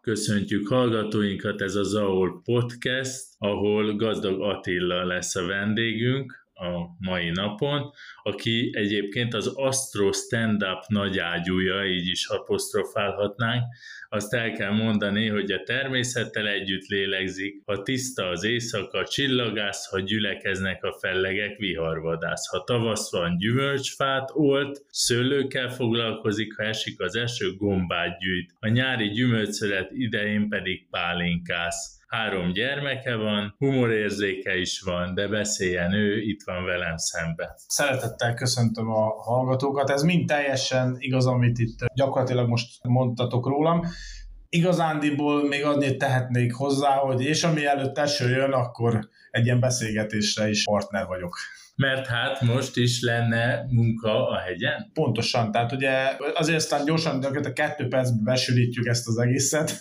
Köszöntjük hallgatóinkat, ez a Zaol Podcast, ahol Gazdag Attila lesz a vendégünk a mai napon, aki egyébként az Astro Stand-Up nagyágyúja, így is apostrofálhatnánk, azt el kell mondani, hogy a természettel együtt lélegzik, ha tiszta az éjszaka, csillagász, ha gyülekeznek a fellegek, viharvadász. Ha tavasz van, gyümölcsfát olt, szőlőkkel foglalkozik, ha esik az eső, gombát gyűjt. A nyári gyümölcsölet idején pedig pálinkász három gyermeke van, humorérzéke is van, de beszéljen ő, itt van velem szembe. Szeretettel köszöntöm a hallgatókat, ez mind teljesen igaz, amit itt gyakorlatilag most mondtatok rólam. Igazándiból még annyit tehetnék hozzá, hogy és ami előtt eső jön, akkor egy ilyen beszélgetésre is partner vagyok. Mert hát most is lenne munka a hegyen? Pontosan, tehát ugye azért aztán gyorsan, de a kettő percben besülítjük ezt az egészet.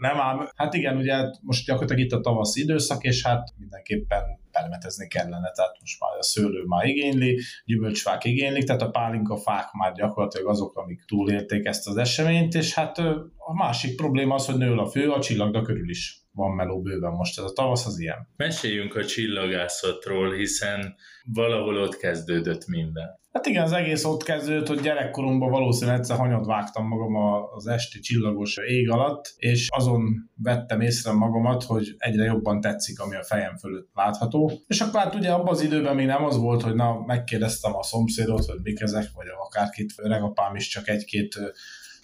Nem ám, hát igen, ugye most gyakorlatilag itt a tavasz időszak, és hát mindenképpen permetezni kellene, tehát most már a szőlő már igényli, gyümölcsfák igénylik, tehát a pálinka fák már gyakorlatilag azok, amik túlélték ezt az eseményt, és hát a másik probléma az, hogy nő a fő, a csillagda körül is van meló bőven most, ez a tavasz az ilyen. Meséljünk a csillagászatról, hiszen valahol ott kezdődött minden. Hát igen, az egész ott kezdődött, hogy gyerekkoromban valószínűleg egyszer hanyat vágtam magam az esti csillagos ég alatt, és azon vettem észre magamat, hogy egyre jobban tetszik, ami a fejem fölött látható. És akkor hát ugye abban az időben még nem az volt, hogy na, megkérdeztem a szomszédot, hogy mik ezek, vagy akárkit, öregapám is csak egy-két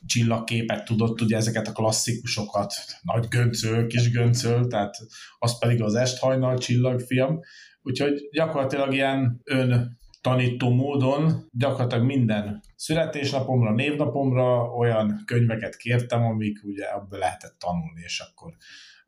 csillagképet tudott, ugye ezeket a klasszikusokat, nagy göncöl, kis göncöl, tehát az pedig az esthajnal csillagfiam. Úgyhogy gyakorlatilag ilyen ön tanító módon gyakorlatilag minden születésnapomra, névnapomra olyan könyveket kértem, amik ugye ebből lehetett tanulni, és akkor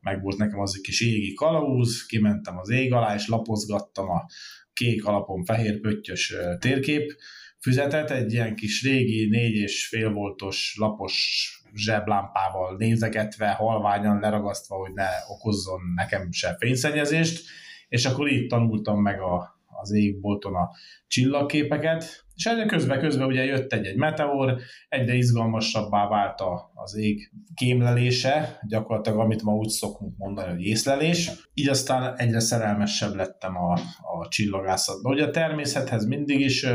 meg volt nekem az egy kis égi kalauz, kimentem az ég alá, és lapozgattam a kék alapon fehér pöttyös térkép füzetet, egy ilyen kis régi négy és fél voltos lapos zseblámpával nézegetve, halványan leragasztva, hogy ne okozzon nekem se fényszennyezést, és akkor így tanultam meg a, az égbolton a csillagképeket, és egyre közben-közben ugye jött egy-egy meteor, egyre izgalmasabbá vált az ég kémlelése, gyakorlatilag amit ma úgy szokunk mondani, hogy észlelés, így aztán egyre szerelmesebb lettem a, a csillagászatba. Ugye a természethez mindig is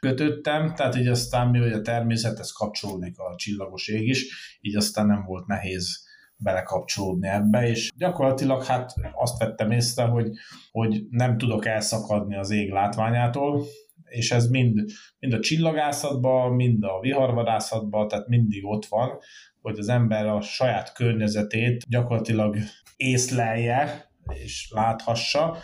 kötöttem, tehát így aztán mi, hogy a természethez kapcsolódik a csillagos ég is, így aztán nem volt nehéz belekapcsolódni ebbe, és gyakorlatilag hát azt vettem észre, hogy, hogy nem tudok elszakadni az ég látványától, és ez mind, mind a csillagászatban, mind a viharvadászatban, tehát mindig ott van, hogy az ember a saját környezetét gyakorlatilag észlelje és láthassa,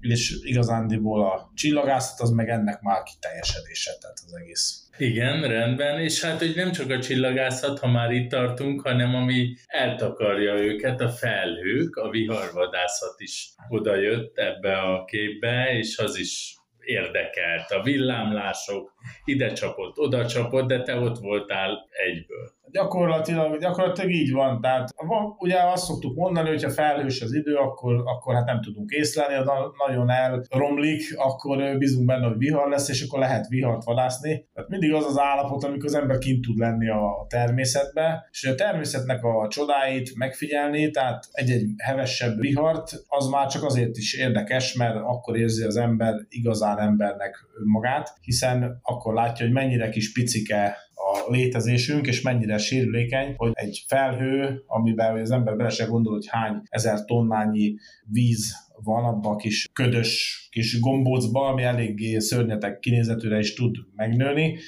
és igazándiból a csillagászat az meg ennek már kiteljesedése, tehát az egész. Igen, rendben, és hát hogy nem csak a csillagászat, ha már itt tartunk, hanem ami eltakarja őket, a felhők, a viharvadászat is oda jött ebbe a képbe, és az is érdekelt. A villámlások ide csapott, oda csapott, de te ott voltál egyből. Gyakorlatilag, gyakorlatilag így van. Tehát ugye azt szoktuk mondani, hogy ha felhős az idő, akkor, akkor hát nem tudunk észlelni, ha nagyon elromlik, akkor bízunk benne, hogy vihar lesz, és akkor lehet vihart vadászni. Tehát mindig az az állapot, amikor az ember kint tud lenni a természetbe, és a természetnek a csodáit megfigyelni, tehát egy-egy hevesebb vihart, az már csak azért is érdekes, mert akkor érzi az ember igazán embernek magát, hiszen akkor látja, hogy mennyire kis picike a létezésünk, és mennyire sérülékeny, hogy egy felhő, amiben az ember bele se gondol, hogy hány ezer tonnányi víz van abban a kis ködös kis gombócban, ami eléggé szörnyetek kinézetűre is tud megnőni,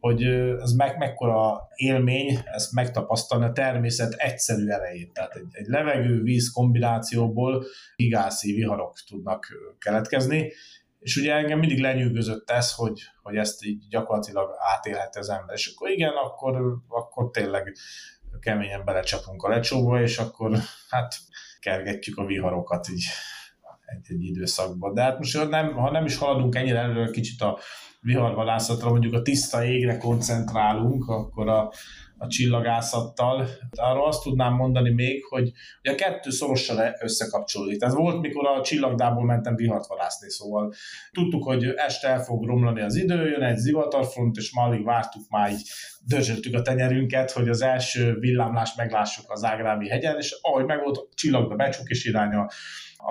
hogy ez meg, mekkora élmény ezt megtapasztalni a természet egyszerű erejét. Tehát egy, egy levegő-víz kombinációból gigászi viharok tudnak keletkezni, és ugye engem mindig lenyűgözött ez, hogy, hogy ezt így gyakorlatilag átélhet az ember. És akkor igen, akkor, akkor tényleg keményen belecsapunk a lecsóba, és akkor hát kergetjük a viharokat így egy, egy időszakban. De hát most nem, ha nem is haladunk ennyire előre, kicsit a viharvadászatra, mondjuk a tiszta égre koncentrálunk, akkor a, a csillagászattal. Arról azt tudnám mondani még, hogy, hogy a kettő szorosan összekapcsolódik. Tehát volt, mikor a csillagdából mentem vihart vadászni, szóval tudtuk, hogy este el fog romlani az idő, jön egy zivatarfront, és már alig vártuk, már így dörzsöltük a tenyerünket, hogy az első villámlást meglássuk az Ágrábi hegyen, és ahogy meg volt, csillagba becsuk, és irány a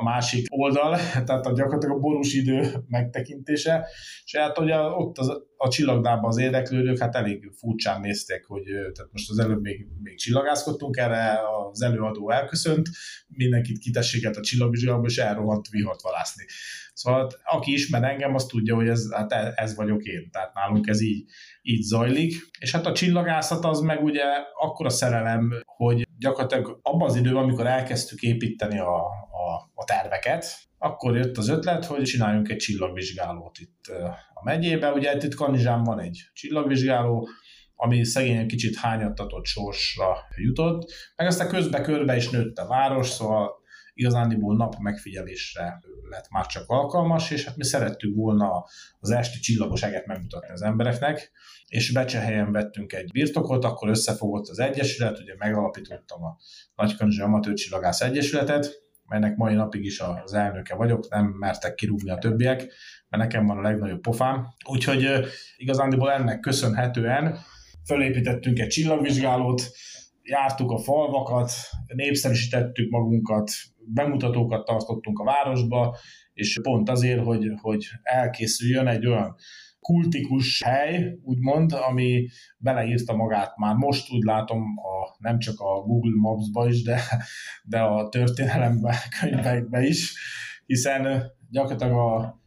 másik oldal, tehát a gyakorlatilag a borús idő megtekintése, és hát ugye ott az, a csillagdában az érdeklődők hát elég furcsán nézték, hogy tehát most az előbb még, még csillagászkodtunk, erre az előadó elköszönt, mindenkit kitességet a csillagvizsgálatba, és elrohant vihart valászni. Szóval hát, aki ismer engem, az tudja, hogy ez, hát ez vagyok én, tehát nálunk ez így, így zajlik. És hát a csillagászat az meg ugye akkora szerelem, hogy gyakorlatilag abban az időben, amikor elkezdtük építeni a, a, a terveket, akkor jött az ötlet, hogy csináljunk egy csillagvizsgálót itt a megyébe. Ugye itt Kanizsán van egy csillagvizsgáló, ami szegényen kicsit hányattatott sorsra jutott, meg aztán közbe körbe is nőtt a város, szóval igazándiból nap megfigyelésre lett már csak alkalmas, és hát mi szerettük volna az esti csillagos eget megmutatni az embereknek, és Becsehelyen vettünk egy birtokot, akkor összefogott az Egyesület, ugye megalapítottam a Nagykanizsi Amatőr Csillagász Egyesületet, melynek mai napig is az elnöke vagyok, nem mertek kirúgni a többiek, mert nekem van a legnagyobb pofám. Úgyhogy igazándiból ennek köszönhetően fölépítettünk egy csillagvizsgálót, jártuk a falvakat, népszerűsítettük magunkat, bemutatókat tartottunk a városba, és pont azért, hogy, hogy elkészüljön egy olyan kultikus hely, úgymond, ami beleírta magát már most, úgy látom, a, nem csak a Google Maps-ba is, de, de a történelemben, könyvekben is, hiszen gyakorlatilag a,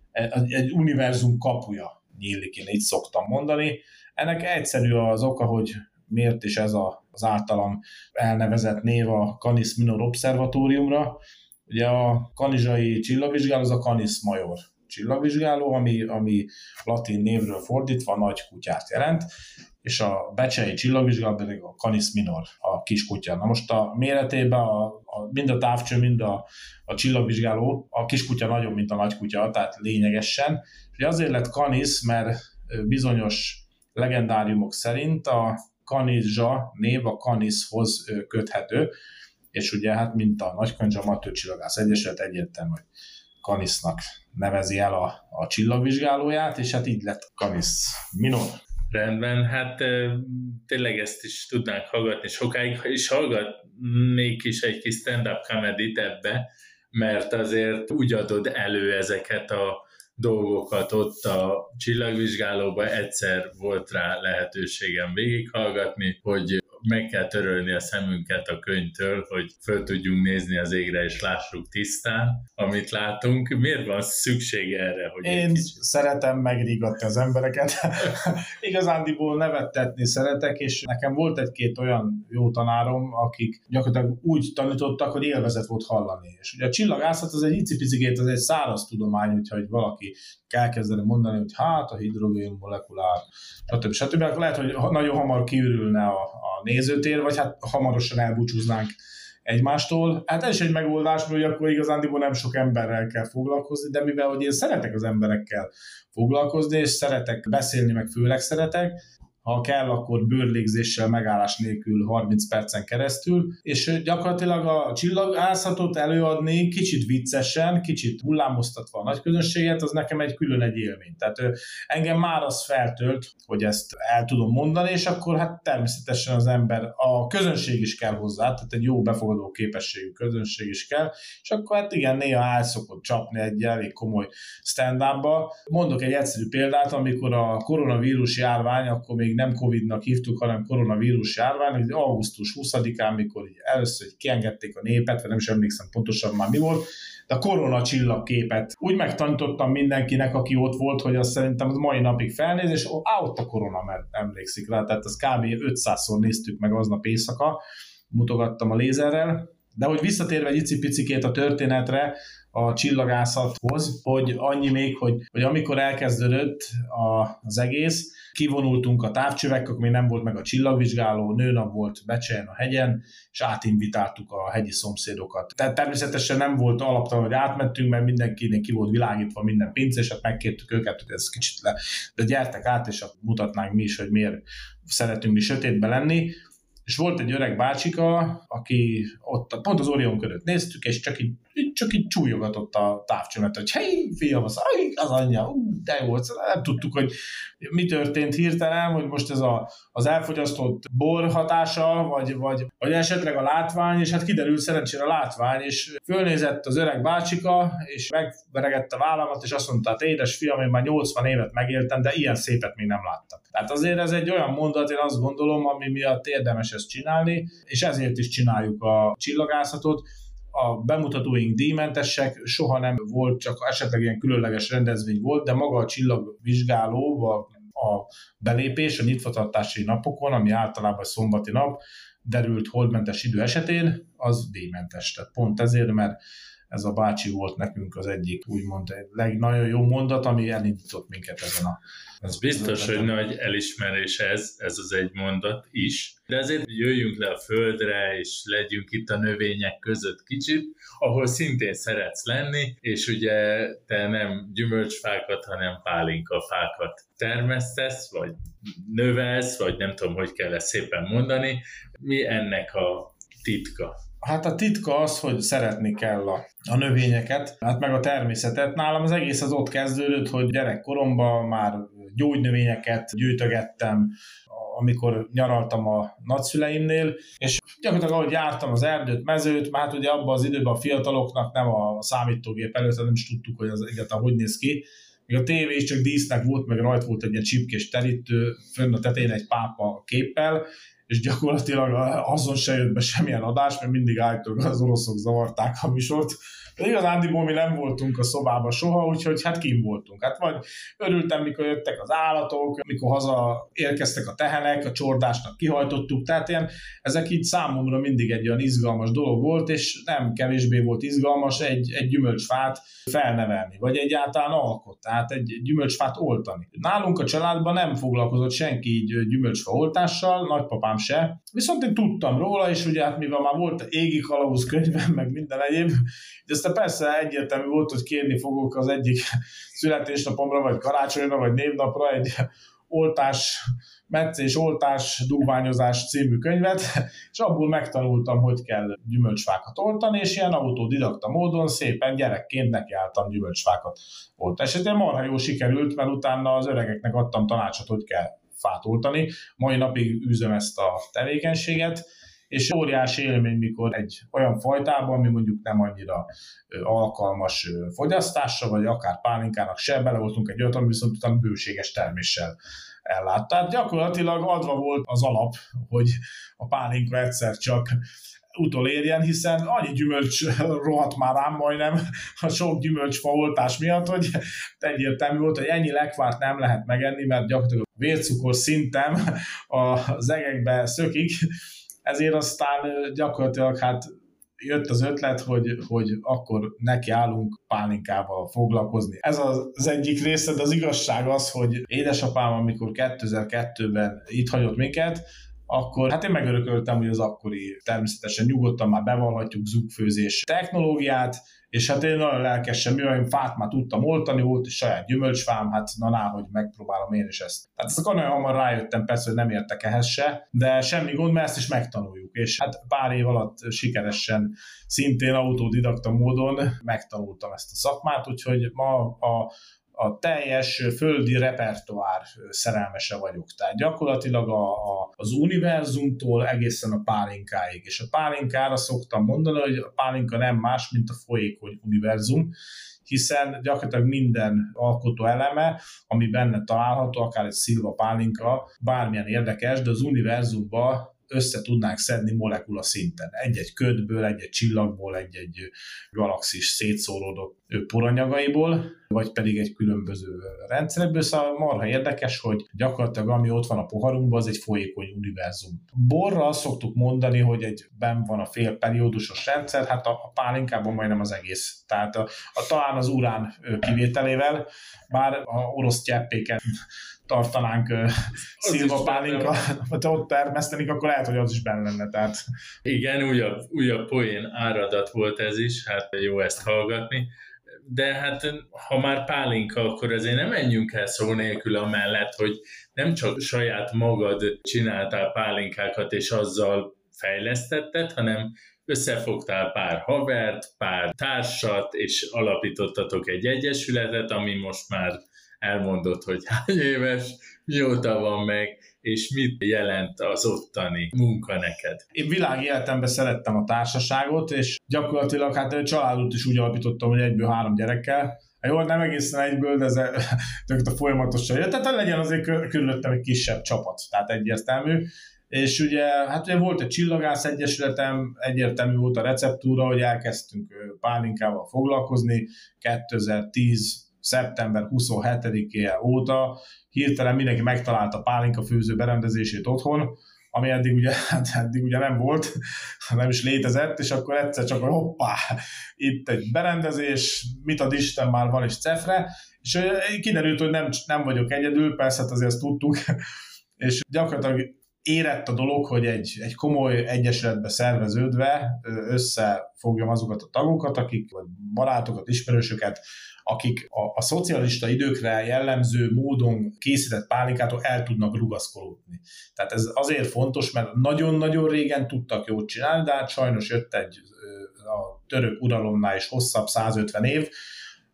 egy univerzum kapuja nyílik, én így szoktam mondani. Ennek egyszerű az oka, hogy miért is ez a, az általam elnevezett név a Canis Minor Observatóriumra. Ugye a kanizsai csillagvizsgáló az a Canis Major csillagvizsgáló, ami, ami latin névről fordítva nagy kutyát jelent, és a becsei csillagvizsgáló pedig a Canis minor, a kis kutya. Na most a méretében a, a, mind a távcső, mind a, a csillagvizsgáló, a kis kutya nagyobb, mint a nagy kutya, tehát lényegesen. És azért lett Canis, mert bizonyos legendáriumok szerint a Kanizsa név a Kanishoz köthető, és ugye hát mint a Nagykönyv Amatőr Csillagász Egyesület egyértelmű, hogy Kanisznak nevezi el a, a csillagvizsgálóját, és hát így lett Kanisz Minor. Rendben, hát tényleg ezt is tudnánk hallgatni sokáig, és hallgatnék is egy kis stand-up comedy ebbe, mert azért úgy adod elő ezeket a dolgokat ott a csillagvizsgálóban, egyszer volt rá lehetőségem végighallgatni, hogy meg kell törölni a szemünket a könyvtől, hogy föl tudjunk nézni az égre, és lássuk tisztán, amit látunk. Miért van szükség erre? Hogy Én kicsit... szeretem megrigatni az embereket. Igazándiból nevettetni szeretek, és nekem volt egy-két olyan jó tanárom, akik gyakorlatilag úgy tanítottak, hogy élvezet volt hallani. És ugye a csillagászat az egy icipicigét, az egy száraz tudomány, hogyha hogy valaki elkezdeni mondani, hogy hát a hidrogén molekulár, stb. stb. Lehet, hogy nagyon hamar kiürülne a, a nézőtér, vagy hát hamarosan elbúcsúznánk egymástól. Hát ez is egy megoldás, hogy akkor igazándiból nem sok emberrel kell foglalkozni, de mivel hogy én szeretek az emberekkel foglalkozni, és szeretek beszélni, meg főleg szeretek, ha kell, akkor bőrlégzéssel megállás nélkül 30 percen keresztül, és gyakorlatilag a csillagászatot előadni kicsit viccesen, kicsit hullámoztatva a nagy közönséget, az nekem egy külön egy élmény. Tehát engem már az feltölt, hogy ezt el tudom mondani, és akkor hát természetesen az ember, a közönség is kell hozzá, tehát egy jó befogadó képességű közönség is kell, és akkor hát igen, néha el szokott csapni egy elég komoly stand Mondok egy egyszerű példát, amikor a koronavírus járvány, akkor még még nem Covid-nak hívtuk, hanem koronavírus járvány, hogy augusztus 20-án, mikor így először így kiengedték a népet, vagy nem is emlékszem pontosan már mi volt, de a korona csillagképet úgy megtanítottam mindenkinek, aki ott volt, hogy azt szerintem az mai napig felnéz, és ott a korona, mert emlékszik rá, tehát az kb. 500-szor néztük meg aznap éjszaka, mutogattam a lézerrel, De hogy visszatérve egy icipicikét a történetre, a csillagászathoz, hogy annyi még, hogy, hogy amikor elkezdődött a, az egész, kivonultunk a távcsövek, akkor még nem volt meg a csillagvizsgáló, nőnap volt Becsen a hegyen, és átinvitáltuk a hegyi szomszédokat. Tehát természetesen nem volt alaptalan, hogy átmentünk, mert mindenkinek ki volt világítva minden pince, és hát megkértük őket, hogy ez kicsit le, de gyertek át, és mutatnánk mi is, hogy miért szeretünk mi sötétbe lenni és volt egy öreg bácsika, aki ott pont az Orion körött néztük, és csak így, csak így csúlyogatott a távcsömet, hogy hely, fiam, az, az anyja, ú, de jó, nem tudtuk, hogy mi történt hirtelen, hogy most ez a, az elfogyasztott bor hatása, vagy, vagy, vagy esetleg a látvány, és hát kiderült szerencsére a látvány, és fölnézett az öreg bácsika, és megveregette a vállamat, és azt mondta, hát édes fiam, én már 80 évet megéltem, de ilyen szépet még nem láttam. Tehát azért ez egy olyan mondat, én azt gondolom, ami miatt érdemes ezt csinálni, és ezért is csináljuk a csillagászatot, a bemutatóink díjmentesek, soha nem volt, csak esetleg ilyen különleges rendezvény volt, de maga a csillagvizsgáló, a, a belépés a nyitvatartási napokon, ami általában szombati nap, derült holdmentes idő esetén, az díjmentes. Tehát pont ezért, mert ez a bácsi volt nekünk az egyik, úgymond egy leg, nagyon jó mondat, ami elindított minket ezen a... Ez biztos, hogy nagy elismerés ez, ez az egy mondat is. De azért jöjjünk le a földre, és legyünk itt a növények között kicsit, ahol szintén szeretsz lenni, és ugye te nem gyümölcsfákat, hanem pálinkafákat termesztesz, vagy növelsz, vagy nem tudom, hogy kell ezt szépen mondani. Mi ennek a titka? Hát a titka az, hogy szeretni kell a, a növényeket, hát meg a természetet. Nálam az egész az ott kezdődött, hogy gyerekkoromban már gyógynövényeket gyűjtögettem, amikor nyaraltam a nagyszüleimnél, és gyakorlatilag ahogy jártam az erdőt, mezőt, már hát ugye abban az időben a fiataloknak nem a számítógép előtt, nem is tudtuk, hogy az egyáltalán hogy néz ki, még a tévé is csak dísznek volt, meg rajt volt egy ilyen csipkés terítő, fönn a tetején egy pápa képpel, és gyakorlatilag azon se jött be semmilyen adás, mert mindig állítólag az oroszok zavarták a műsort, de igazándiból mi nem voltunk a szobában soha, úgyhogy hát kim voltunk. Hát vagy örültem, mikor jöttek az állatok, mikor haza érkeztek a tehenek, a csordásnak kihajtottuk, tehát ilyen, ezek így számomra mindig egy olyan izgalmas dolog volt, és nem kevésbé volt izgalmas egy, egy gyümölcsfát felnevelni, vagy egyáltalán alkot, tehát egy gyümölcsfát oltani. Nálunk a családban nem foglalkozott senki így gyümölcsfa oltással, nagypapám se, viszont én tudtam róla, és ugye hát mivel már volt égi kalauz könyvem, meg minden egyéb, de aztán persze egyértelmű volt, hogy kérni fogok az egyik születésnapomra, vagy karácsonyra, vagy névnapra egy oltás, meccés oltás, dugványozás című könyvet, és abból megtanultam, hogy kell gyümölcsfákat oltani, és ilyen autodidakta módon szépen gyerekként nekiálltam gyümölcsfákat oltani. És ez marha jó sikerült, mert utána az öregeknek adtam tanácsot, hogy kell fát oltani. Mai napig üzem ezt a tevékenységet, és óriási élmény, mikor egy olyan fajtában, ami mondjuk nem annyira alkalmas fogyasztásra, vagy akár pálinkának se, bele voltunk egy olyat, ami viszont utána bőséges terméssel ellát. Tehát gyakorlatilag adva volt az alap, hogy a pálinka egyszer csak utolérjen, hiszen annyi gyümölcs rohadt már rám majdnem a sok gyümölcsfa oltás miatt, hogy egyértelmű volt, hogy ennyi lekvárt nem lehet megenni, mert gyakorlatilag a vércukor szintem a zegekbe szökik, ezért aztán gyakorlatilag hát jött az ötlet, hogy, hogy akkor nekiállunk pálinkával foglalkozni. Ez az egyik része, de az igazság az, hogy édesapám, amikor 2002-ben itt hagyott minket, akkor hát én megörököltem, hogy az akkori természetesen nyugodtan már bevallhatjuk zugfőzés technológiát, és hát én nagyon lelkesen, mivel én fát már tudtam oltani, volt is saját gyümölcsfám, hát na ná, hogy megpróbálom én is ezt. Tehát ezt nagyon hamar rájöttem, persze, hogy nem értek ehhez se, de semmi gond, mert ezt is megtanuljuk. És hát pár év alatt sikeresen, szintén autodidakta módon megtanultam ezt a szakmát, úgyhogy ma a a teljes földi repertoár szerelmese vagyok. Tehát gyakorlatilag a, a, az univerzumtól egészen a pálinkáig. És a pálinkára szoktam mondani, hogy a pálinka nem más, mint a folyékony univerzum, hiszen gyakorlatilag minden alkotó eleme, ami benne található, akár egy szilva pálinka, bármilyen érdekes, de az univerzumban össze tudnánk szedni molekula szinten. Egy-egy ködből, egy-egy csillagból, egy-egy galaxis szétszóródott poranyagaiból, vagy pedig egy különböző rendszerekből. Szóval marha érdekes, hogy gyakorlatilag ami ott van a poharunkban, az egy folyékony univerzum. Borra azt szoktuk mondani, hogy egy ben van a félperiódusos rendszer, hát a, a pálinkában majdnem az egész. Tehát a, a, talán az urán kivételével, bár a orosz cseppéken tartanánk uh, szilva pálinka, ha ott termesztenik, akkor lehet, hogy az is benne lenne. Tehát. Igen, újabb, újabb poén áradat volt ez is, hát jó ezt hallgatni de hát ha már pálinka, akkor azért nem menjünk el szó nélkül amellett, hogy nem csak saját magad csináltál pálinkákat, és azzal fejlesztetted, hanem összefogtál pár havert, pár társat, és alapítottatok egy egyesületet, ami most már elmondott, hogy hány éves, mióta van meg, és mit jelent az ottani munka neked? Én világi életemben szerettem a társaságot, és gyakorlatilag hát egy családot is úgy alapítottam, hogy egyből három gyerekkel, jó, nem egészen egyből, de ez a folyamatosan jött. Tehát legyen azért körülöttem egy kisebb csapat, tehát egyértelmű. És ugye, hát ugye volt egy csillagász egyesületem, egyértelmű volt a receptúra, hogy elkezdtünk pálinkával foglalkozni. 2010 szeptember 27-e óta hirtelen mindenki megtalálta pálinka főző berendezését otthon, ami eddig ugye, hát eddig ugye nem volt, nem is létezett, és akkor egyszer csak, hoppá, itt egy berendezés, mit ad Isten, már van is cefre, és kiderült, hogy nem, nem vagyok egyedül, persze hát azért ezt tudtuk, és gyakorlatilag érett a dolog, hogy egy, egy komoly egyesületbe szerveződve összefogjam azokat a tagokat, akik, vagy barátokat, ismerősöket, akik a, a szocialista időkre jellemző módon készített pálinkától el tudnak rugaszkodni. Tehát ez azért fontos, mert nagyon-nagyon régen tudtak jót csinálni, de hát sajnos jött egy a török uralomnál is hosszabb 150 év,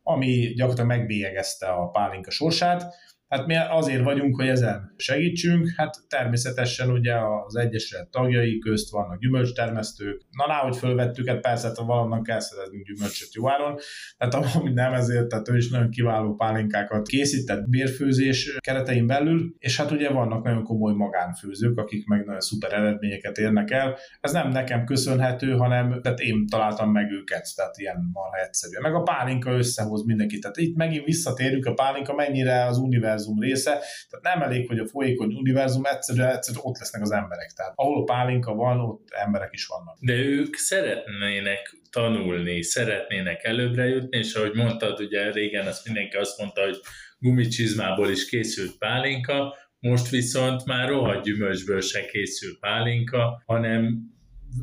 ami gyakorlatilag megbélyegezte a pálinka sorsát, Hát mi azért vagyunk, hogy ezen segítsünk, hát természetesen ugye az Egyesület tagjai közt vannak gyümölcstermesztők, na hogy fölvettük, hát persze, hát valamnak kell szereznünk gyümölcsöt jó áron, tehát amúgy nem ezért, tehát ő is nagyon kiváló pálinkákat készített bérfőzés keretein belül, és hát ugye vannak nagyon komoly magánfőzők, akik meg nagyon szuper eredményeket érnek el. Ez nem nekem köszönhető, hanem tehát én találtam meg őket, tehát ilyen marha egyszerű. Meg a pálinka összehoz mindenkit. Tehát itt megint visszatérünk a pálinka mennyire az univerzum univerzum része, tehát nem elég, hogy a folyékony univerzum egyszerűen, egyszerűen ott lesznek az emberek. Tehát ahol a pálinka van, ott emberek is vannak. De ők szeretnének tanulni, szeretnének előbbre jutni, és ahogy mondtad, ugye régen azt mindenki azt mondta, hogy gumicsizmából is készült pálinka, most viszont már rohadt gyümölcsből se készül pálinka, hanem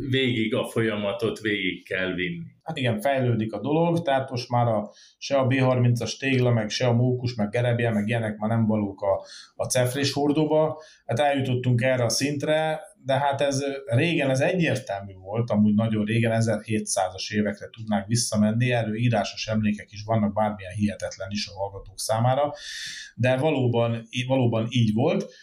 végig a folyamatot végig kell vinni hát igen, fejlődik a dolog, tehát most már a, se a B30-as tégla, meg se a mókus, meg gerebje, meg ilyenek már nem valók a, a cefrés hordóba. Hát eljutottunk erre a szintre, de hát ez régen ez egyértelmű volt, amúgy nagyon régen, 1700-as évekre tudnánk visszamenni, erről írásos emlékek is vannak, bármilyen hihetetlen is a hallgatók számára, de valóban, valóban így volt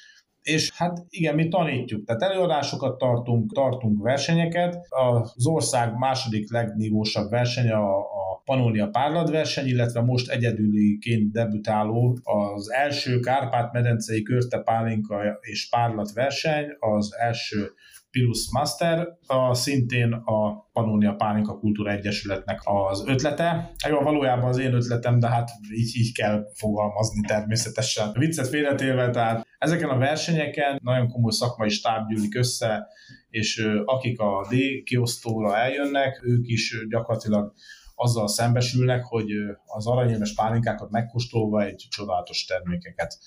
és hát igen, mi tanítjuk, tehát előadásokat tartunk, tartunk versenyeket. Az ország második legnívósabb versenye a, a Pannonia párlatverseny, illetve most egyedüliként debütáló az első Kárpát-medencei körte pálinka és párlatverseny, az első Pirus Master, a, szintén a Pannonia Pálinka Kultúra Egyesületnek az ötlete. Jó, valójában az én ötletem, de hát így, így kell fogalmazni természetesen. Viccet félretélve, tehát ezeken a versenyeken nagyon komoly szakmai stáb gyűlik össze, és akik a D kiosztóra eljönnek, ők is gyakorlatilag azzal szembesülnek, hogy az aranyémes pálinkákat megkóstolva egy csodálatos termékeket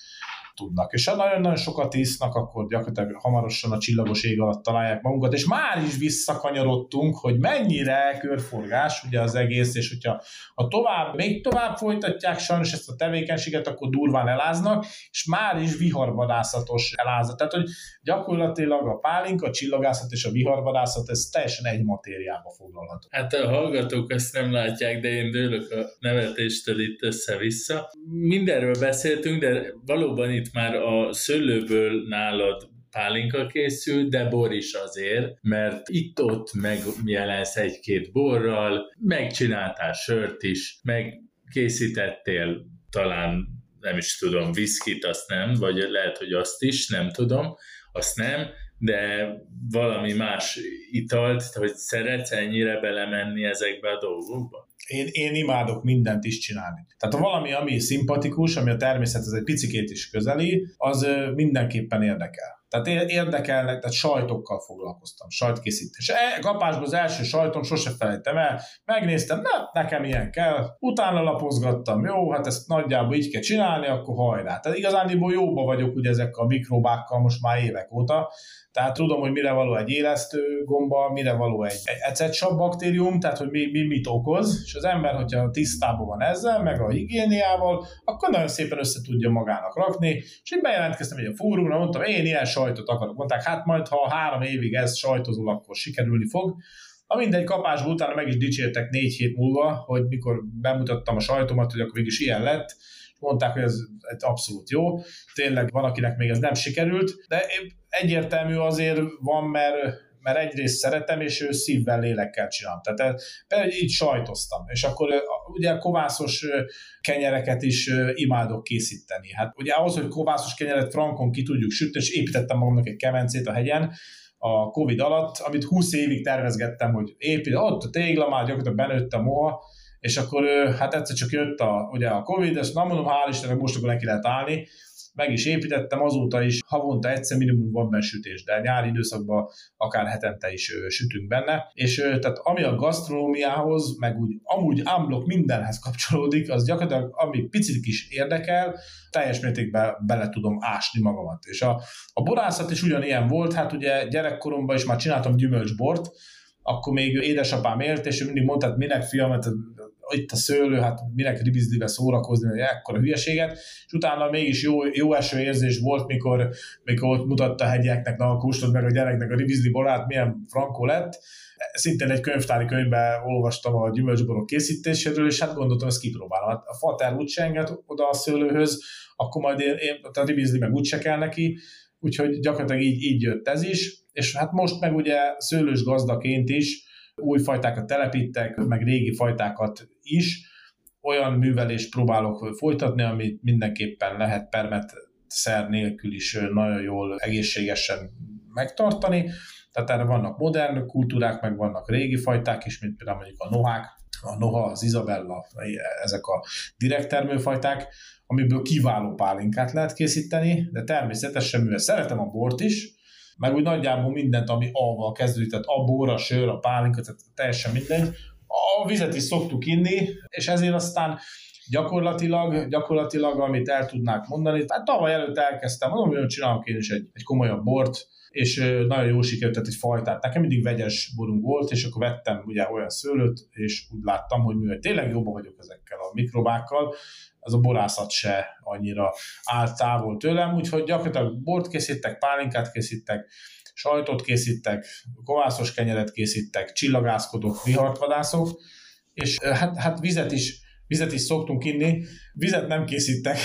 tudnak. És ha nagyon-nagyon sokat isznak, akkor gyakorlatilag hamarosan a csillagos ég alatt találják magunkat, és már is visszakanyarodtunk, hogy mennyire körforgás ugye az egész, és hogyha ha tovább, még tovább folytatják sajnos ezt a tevékenységet, akkor durván eláznak, és már is viharvadászatos elázat. Tehát, hogy gyakorlatilag a pálinka, a csillagászat és a viharvadászat, ez teljesen egy matériába foglalható. Hát a hallgatók ezt nem látják, de én dőlök a nevetéstől itt össze-vissza. Mindenről beszéltünk, de valóban itt már a szőlőből nálad pálinka készül, de bor is azért, mert itt-ott megjelensz egy-két borral, megcsináltál sört is, meg készítettél talán nem is tudom, viszkit, azt nem, vagy lehet, hogy azt is, nem tudom, azt nem, de valami más italt, hogy szeretsz ennyire belemenni ezekbe a dolgokba? Én, én imádok mindent is csinálni. Tehát ha valami, ami szimpatikus, ami a természethez egy picikét is közeli, az mindenképpen érdekel. Tehát érdekelnek, tehát sajtokkal foglalkoztam, sajtkészítés. E, kapásban az első sajtom sose felejtem el, megnéztem, na, nekem ilyen kell, utána lapozgattam, jó, hát ezt nagyjából így kell csinálni, akkor hajrá. Tehát igazándiból jóba vagyok ugye ezekkel a mikrobákkal most már évek óta, tehát tudom, hogy mire való egy élesztő gomba, mire való egy, egy ecetsabb baktérium, tehát hogy mi, mi mit okoz, és az ember, hogyha tisztában van ezzel, meg a higiéniával, akkor nagyon szépen össze tudja magának rakni, és én bejelentkeztem egy a fórumra, mondtam, én ilyen sajtot akarok. Mondták, hát majd, ha három évig ez sajtozol, akkor sikerülni fog. Na mindegy, kapásból utána meg is dicsértek négy hét múlva, hogy mikor bemutattam a sajtomat, hogy akkor mégis ilyen lett, mondták, hogy ez, ez abszolút jó. Tényleg van, akinek még ez nem sikerült, de egyértelmű azért van, mert mert egyrészt szeretem, és ő szívvel, lélekkel csinálom. Tehát például így sajtoztam, és akkor ugye kovászos kenyereket is imádok készíteni. Hát ugye ahhoz, hogy kovászos kenyeret frankon ki tudjuk sütni, és építettem magamnak egy kemencét a hegyen, a Covid alatt, amit 20 évig tervezgettem, hogy épít, ott a tégla már gyakorlatilag benőtt a moha, és akkor hát egyszer csak jött a, ugye a Covid, és nem mondom, hál' Istennek most akkor neki lehet állni, meg is építettem, azóta is havonta egyszer minimum van benne sütés, de nyári időszakban akár hetente is sütünk benne. És tehát ami a gasztronómiához, meg úgy amúgy ámblok mindenhez kapcsolódik, az gyakorlatilag ami picit is érdekel, teljes mértékben bele tudom ásni magamat. És a, a borászat is ugyanilyen volt, hát ugye gyerekkoromban is már csináltam gyümölcsbort, akkor még édesapám élt, és ő mindig mondta, hogy minek fiam, hát itt a szőlő, hát minek ribizlibe szórakozni, hogy ekkora hülyeséget, és utána mégis jó, jó eső érzés volt, mikor, mikor ott mutatta a hegyeknek, na, kóstod meg a gyereknek a ribizli borát, milyen frankó lett. Szintén egy könyvtári könyvben olvastam a gyümölcsborok készítéséről, és hát gondoltam, ezt kipróbálom. Hát a fater úgy se enged oda a szőlőhöz, akkor majd én, én a ribizli meg úgy se kell neki, úgyhogy gyakorlatilag így, így jött ez is, és hát most meg ugye szőlős gazdaként is új fajtákat telepítek, meg régi fajtákat is, olyan művelést próbálok folytatni, amit mindenképpen lehet permet szer nélkül is nagyon jól, egészségesen megtartani. Tehát erre vannak modern kultúrák, meg vannak régi fajták is, mint például mondjuk a nohák, a noha, az Isabella, ezek a direkt termőfajták, amiből kiváló pálinkát lehet készíteni, de természetesen, mivel szeretem a bort is, meg úgy nagyjából mindent, ami A-val kezdődik, tehát a bor, a sör, a pálinka, tehát teljesen mindegy. A vizet is szoktuk inni, és ezért aztán gyakorlatilag, gyakorlatilag, amit el tudnák mondani, tehát tavaly előtt elkezdtem, mondom, hogy csinálok én is egy, egy komolyabb bort, és nagyon jó sikerült, tehát egy fajtát. Nekem mindig vegyes borunk volt, és akkor vettem ugye olyan szőlőt, és úgy láttam, hogy mivel tényleg jobban vagyok ezekkel a mikrobákkal, az a borászat se annyira állt távol tőlem, úgyhogy gyakorlatilag bort készítek, pálinkát készítek, sajtot készítek, kovászos kenyeret készítek, csillagászkodok, vihartvadászok, és hát, hát vizet is vizet is szoktunk inni, vizet nem készítek,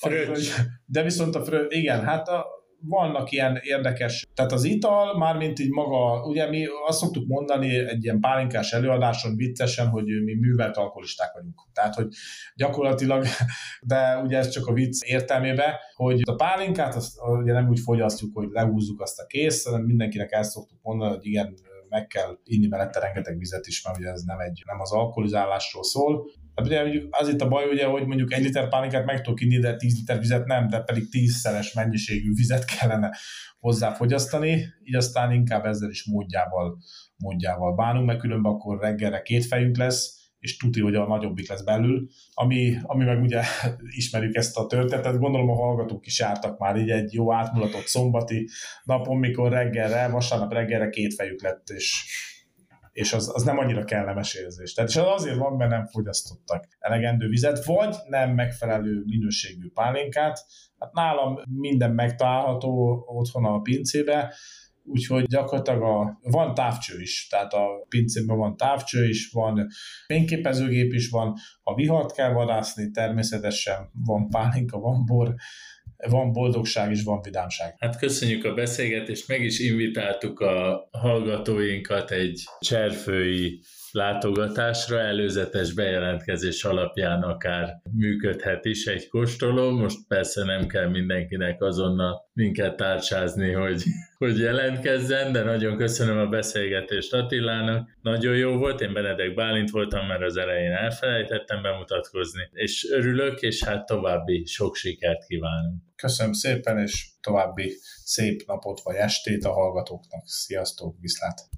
de viszont a frö, igen, hát a, vannak ilyen érdekes, tehát az ital, mármint így maga, ugye mi azt szoktuk mondani egy ilyen pálinkás előadáson viccesen, hogy mi művelt alkoholisták vagyunk. Tehát, hogy gyakorlatilag, de ugye ez csak a vicc értelmébe, hogy a pálinkát azt ugye nem úgy fogyasztjuk, hogy lehúzzuk azt a kész, hanem mindenkinek el szoktuk mondani, hogy igen, meg kell inni mellette rengeteg vizet is, mert ugye ez nem, egy, nem az alkoholizálásról szól. Hát ugye az itt a baj, ugye, hogy mondjuk egy liter pálinkát meg tudok inni, de 10 liter vizet nem, de pedig tízszeres mennyiségű vizet kellene hozzáfogyasztani, így aztán inkább ezzel is módjával, módjával bánunk, mert különben akkor reggelre két fejünk lesz, és tuti, hogy a nagyobbik lesz belül, ami, ami meg ugye ismerjük ezt a történetet, gondolom a hallgatók is jártak már így egy jó átmulatott szombati napon, mikor reggelre, vasárnap reggelre két fejük lett, és és az, az nem annyira kellemes érzés. Tehát és az azért van, mert nem fogyasztottak elegendő vizet, vagy nem megfelelő minőségű pálinkát. Hát nálam minden megtalálható otthon a pincébe, úgyhogy gyakorlatilag a, van távcső is, tehát a pincében van távcső is, van fényképezőgép is van, ha vihart kell vadászni, természetesen van pálinka, van bor, van boldogság és van vidámság. Hát köszönjük a beszélgetést, meg is invitáltuk a hallgatóinkat egy cserfői látogatásra, előzetes bejelentkezés alapján akár működhet is egy kóstoló. Most persze nem kell mindenkinek azonnal minket tárcsázni, hogy, hogy jelentkezzen, de nagyon köszönöm a beszélgetést Attilának. Nagyon jó volt, én Benedek Bálint voltam, mert az elején elfelejtettem bemutatkozni, és örülök, és hát további sok sikert kívánunk. Köszönöm szépen, és további szép napot vagy estét a hallgatóknak. Sziasztok, viszlát!